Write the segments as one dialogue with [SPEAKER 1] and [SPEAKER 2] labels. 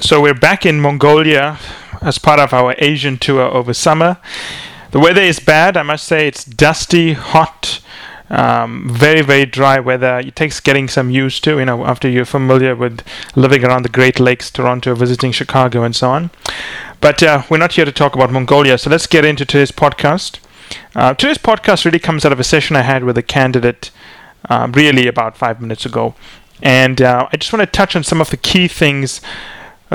[SPEAKER 1] So we're back in Mongolia as part of our Asian tour over summer. The weather is bad, I must say. It's dusty, hot, um, very very dry weather. It takes getting some used to, you know, after you're familiar with living around the Great Lakes, Toronto, visiting Chicago, and so on. But uh, we're not here to talk about Mongolia, so let's get into today's podcast. Uh, today's podcast really comes out of a session I had with a candidate, uh, really about five minutes ago, and uh, I just want to touch on some of the key things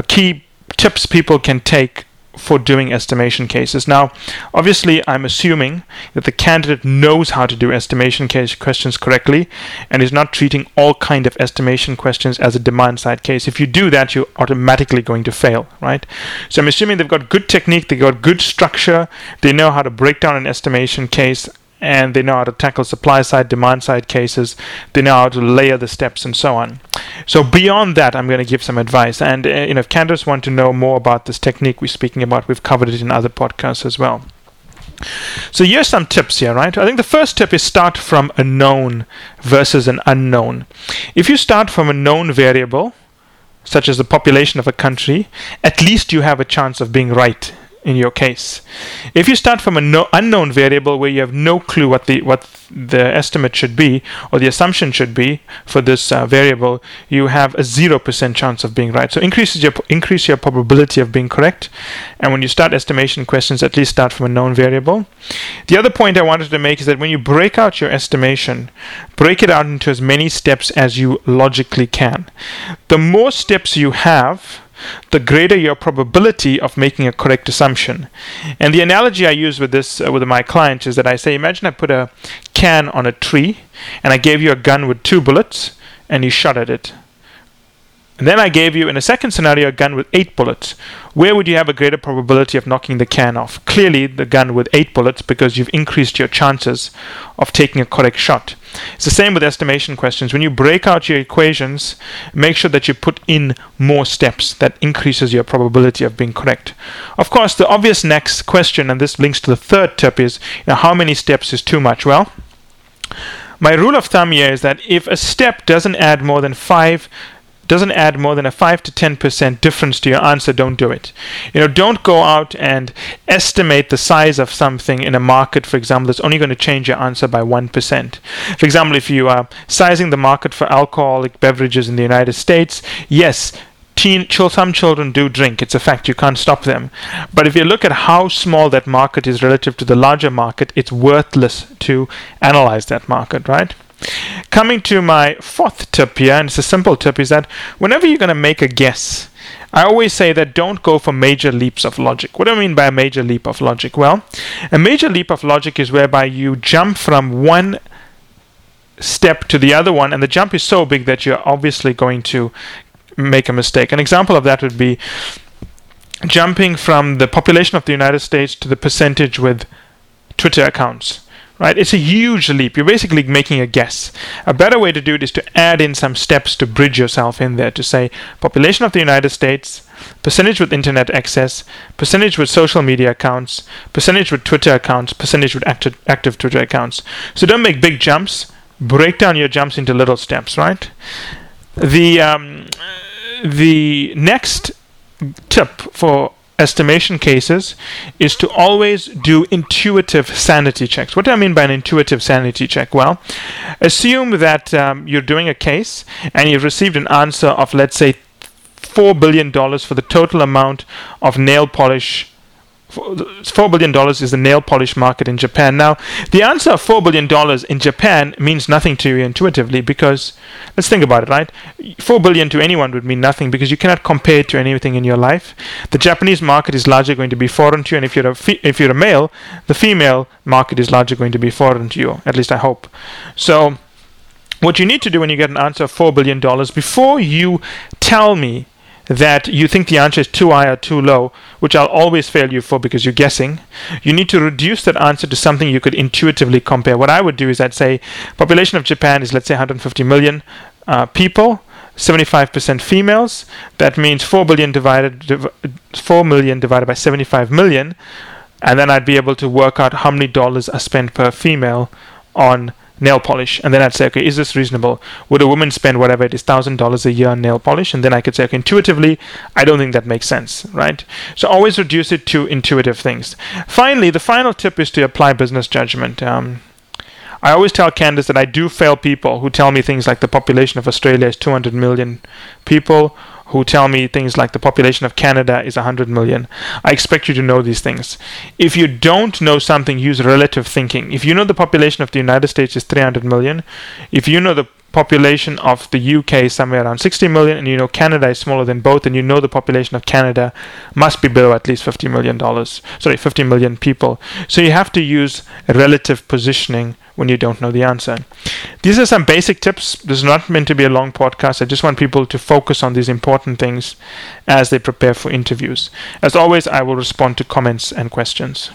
[SPEAKER 1] key tips people can take for doing estimation cases. Now, obviously, I'm assuming that the candidate knows how to do estimation case questions correctly and is not treating all kind of estimation questions as a demand side case. If you do that, you're automatically going to fail, right? So I'm assuming they've got good technique, they've got good structure, they know how to break down an estimation case and they know how to tackle supply side, demand side cases. They know how to layer the steps and so on. So beyond that, I'm going to give some advice. And uh, you know, if candidates want to know more about this technique we're speaking about, we've covered it in other podcasts as well. So here's some tips here, right? I think the first tip is start from a known versus an unknown. If you start from a known variable, such as the population of a country, at least you have a chance of being right in your case. If you start from an no, unknown variable where you have no clue what the what the estimate should be or the assumption should be for this uh, variable, you have a zero percent chance of being right. So increases your increase your probability of being correct. And when you start estimation questions, at least start from a known variable. The other point I wanted to make is that when you break out your estimation, break it out into as many steps as you logically can. The more steps you have, the greater your probability of making a correct assumption. And the analogy I use with this uh, with my clients is that I say, imagine I put a can on a tree and I gave you a gun with two bullets and you shot at it. And then I gave you, in a second scenario, a gun with eight bullets. Where would you have a greater probability of knocking the can off? Clearly, the gun with eight bullets because you've increased your chances of taking a correct shot. It's the same with estimation questions. When you break out your equations, make sure that you put in more steps that increases your probability of being correct. Of course, the obvious next question, and this links to the third tip, is you know, how many steps is too much? Well, my rule of thumb here is that if a step doesn't add more than five doesn't add more than a 5 to 10% difference to your answer, don't do it. You know, don't go out and estimate the size of something in a market, for example, that's only going to change your answer by 1%. For example, if you are sizing the market for alcoholic beverages in the United States, yes, teen, some children do drink. It's a fact. You can't stop them. But if you look at how small that market is relative to the larger market, it's worthless to analyze that market, right? Coming to my fourth tip here, and it's a simple tip, is that whenever you're going to make a guess, I always say that don't go for major leaps of logic. What do I mean by a major leap of logic? Well, a major leap of logic is whereby you jump from one step to the other one, and the jump is so big that you're obviously going to make a mistake. An example of that would be jumping from the population of the United States to the percentage with Twitter accounts right? It's a huge leap. You're basically making a guess. A better way to do it is to add in some steps to bridge yourself in there to say population of the United States, percentage with internet access, percentage with social media accounts, percentage with Twitter accounts, percentage with active, active Twitter accounts. So don't make big jumps. Break down your jumps into little steps, right? The um, the next tip for estimation cases is to always do intuitive sanity checks. What do I mean by an intuitive sanity check? Well, assume that um, you're doing a case and you've received an answer of, let's say, $4 billion for the total amount of nail polish $4 billion is the nail polish market in Japan. Now, the answer of $4 billion in Japan means nothing to you intuitively because, let's think about it, right? 4 billion to anyone would mean nothing because you cannot compare it to anything in your life. The Japanese market is largely going to be foreign to you, and if you're a, fe- if you're a male, the female market is largely going to be foreign to you, at least I hope. So, what you need to do when you get an answer of $4 billion, before you tell me that you think the answer is too high or too low, which I'll always fail you for because you're guessing, you need to reduce that answer to something you could intuitively compare. What I would do is I'd say population of Japan is let's say 150 million uh, people. 75% females. That means 4 billion divided div- 4 million divided by 75 million, and then I'd be able to work out how many dollars are spent per female on nail polish. And then I'd say, okay, is this reasonable? Would a woman spend whatever it is, thousand dollars a year on nail polish? And then I could say, okay, intuitively, I don't think that makes sense, right? So always reduce it to intuitive things. Finally, the final tip is to apply business judgment. Um, I always tell candidates that I do fail people who tell me things like the population of Australia is 200 million people who tell me things like the population of Canada is 100 million. I expect you to know these things. If you don't know something, use relative thinking. If you know the population of the United States is 300 million, if you know the population of the UK is somewhere around 60 million, and you know Canada is smaller than both, and you know the population of Canada must be below at least 50 million dollars. Sorry, 50 million people. So you have to use relative positioning when you don't know the answer. These are some basic tips. This is not meant to be a long podcast. I just want people to focus on these important things as they prepare for interviews. As always, I will respond to comments and questions.